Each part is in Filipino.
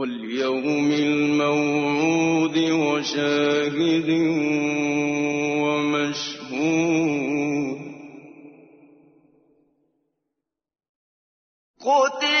واليوم الموعود وشاهد ومشهود. قتل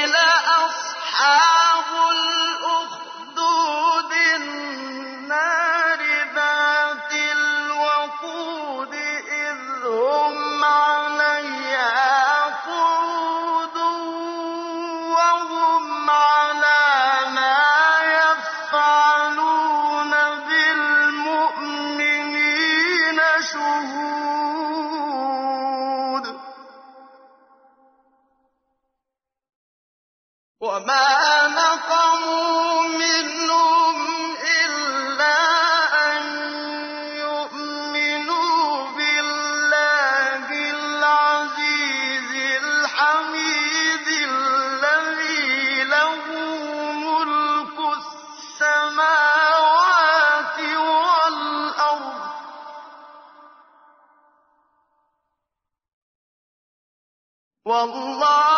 والله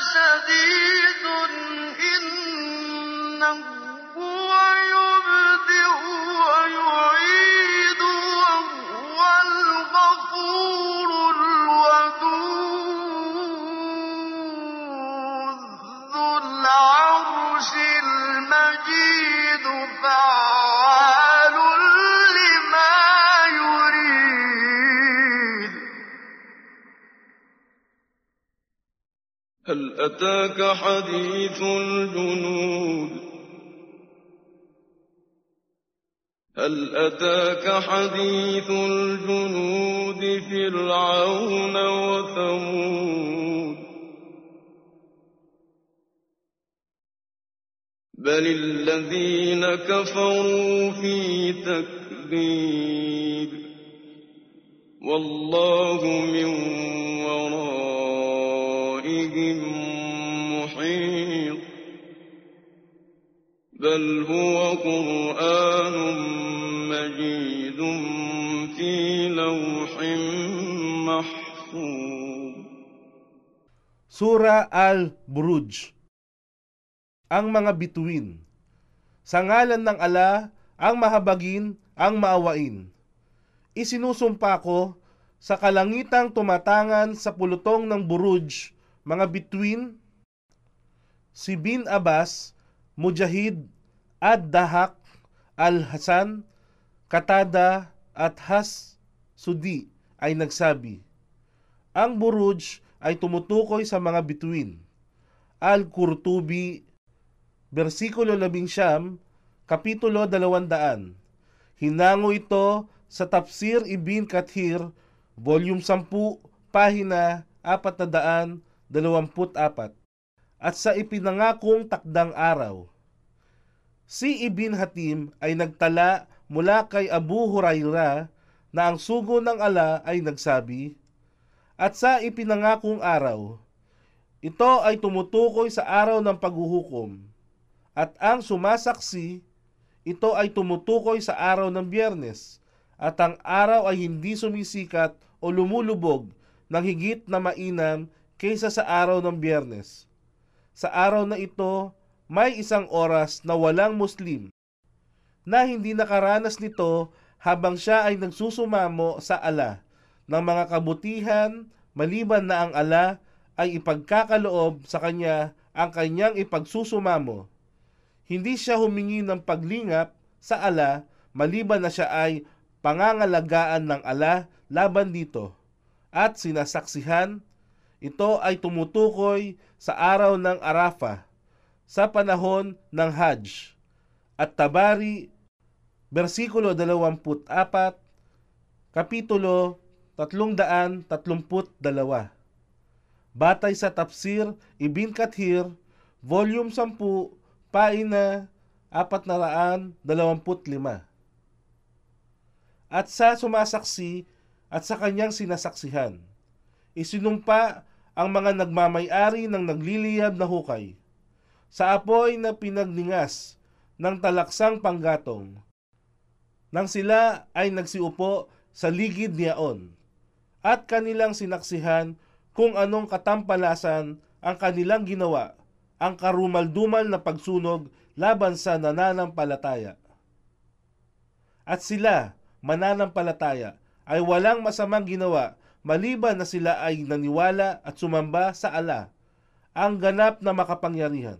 لشديد هل أتاك حديث الجنود؟ هل أتاك حديث الجنود فرعون وثمود؟ بل الذين كفروا في تكذيب والله من ورائهم. بل هو قرآن مجيد في لوح محفوظ Sura Al-Buruj Ang mga bituin Sa ngalan ng ala, ang mahabagin, ang maawain. Isinusumpa ko sa kalangitang tumatangan sa pulutong ng Buruj, mga bituin, si Bin Abbas, Mujahid, Ad-Dahak, Al-Hasan, Katada at Has Sudi ay nagsabi, Ang Buruj ay tumutukoy sa mga bituin. Al-Qurtubi, versikulo 11, kapitulo 200. Hinango ito sa Tafsir Ibn Kathir, volume 10, pahina 424 at sa ipinangakong takdang araw. Si Ibn Hatim ay nagtala mula kay Abu Huraira na ang sugo ng ala ay nagsabi, At sa ipinangakong araw, ito ay tumutukoy sa araw ng paghuhukom, at ang sumasaksi, ito ay tumutukoy sa araw ng biyernes, at ang araw ay hindi sumisikat o lumulubog ng higit na mainam kaysa sa araw ng biyernes. Sa araw na ito, may isang oras na walang Muslim na hindi nakaranas nito habang siya ay nagsusumamo sa ala ng mga kabutihan maliban na ang ala ay ipagkakaloob sa kanya ang kanyang ipagsusumamo. Hindi siya humingi ng paglingap sa ala maliban na siya ay pangangalagaan ng ala laban dito. At sinasaksihan ito ay tumutukoy sa araw ng Arafah sa panahon ng Hajj. At Tabari, versikulo 24, kapitulo 332. Batay sa Tafsir Ibn Kathir, volume 10, paina 425. At sa sumasaksi at sa kanyang sinasaksihan, isinumpa ang mga nagmamayari ng nagliliyab na hukay sa apoy na pinagningas ng talaksang panggatong. Nang sila ay nagsiupo sa ligid niyaon at kanilang sinaksihan kung anong katampalasan ang kanilang ginawa, ang karumaldumal na pagsunog laban sa nananampalataya. At sila, mananampalataya, ay walang masamang ginawa maliban na sila ay naniwala at sumamba sa ala, ang ganap na makapangyarihan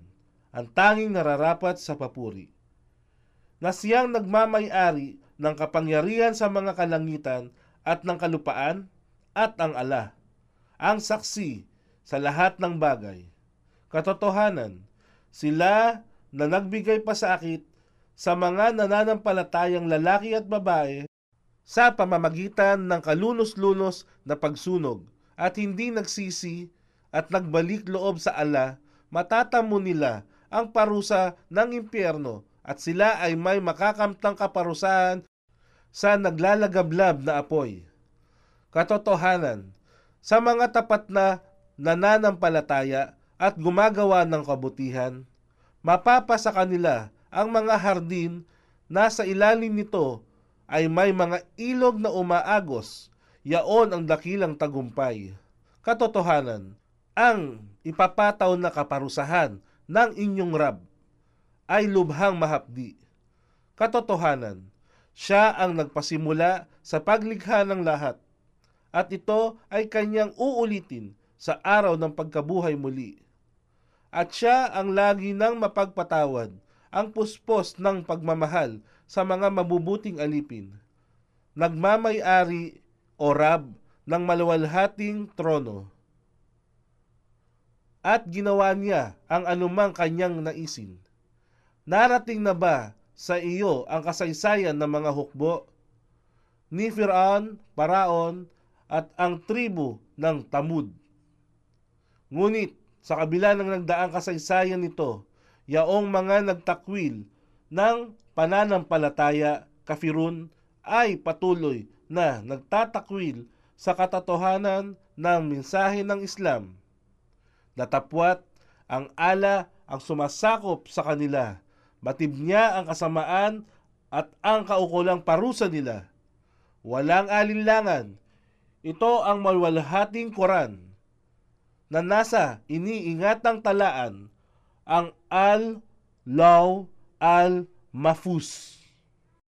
ang tanging nararapat sa papuri. Na siyang nagmamay-ari ng kapangyarihan sa mga kalangitan at ng kalupaan at ang ala, ang saksi sa lahat ng bagay. Katotohanan, sila na nagbigay pasakit sa mga nananampalatayang lalaki at babae sa pamamagitan ng kalunos-lunos na pagsunog at hindi nagsisi at nagbalik loob sa ala, matatamo nila ang parusa ng impyerno at sila ay may makakamtang kaparusahan sa naglalagablab na apoy. Katotohanan, sa mga tapat na nananampalataya at gumagawa ng kabutihan, mapapa sa kanila ang mga hardin na sa ilalim nito ay may mga ilog na umaagos, yaon ang dakilang tagumpay. Katotohanan, ang ipapataw na kaparusahan ng inyong Rab ay lubhang mahapdi. Katotohanan, siya ang nagpasimula sa paglikha ng lahat at ito ay kanyang uulitin sa araw ng pagkabuhay muli. At siya ang lagi nang mapagpatawad, ang puspos ng pagmamahal sa mga mabubuting alipin. Nagmamay-ari o rab ng maluwalhating trono at ginawa niya ang anumang kanyang naisin. Narating na ba sa iyo ang kasaysayan ng mga hukbo ni Firaun, Paraon at ang tribu ng Tamud? Ngunit sa kabila ng nagdaang kasaysayan nito, yaong mga nagtakwil ng pananampalataya kafirun ay patuloy na nagtatakwil sa katotohanan ng mensahe ng Islam Natapwat ang ala ang sumasakop sa kanila. Matib niya ang kasamaan at ang kaukulang parusa nila. Walang alinlangan. Ito ang malwalhating Quran na nasa iniingatang talaan ang Al-Law Al-Mafus.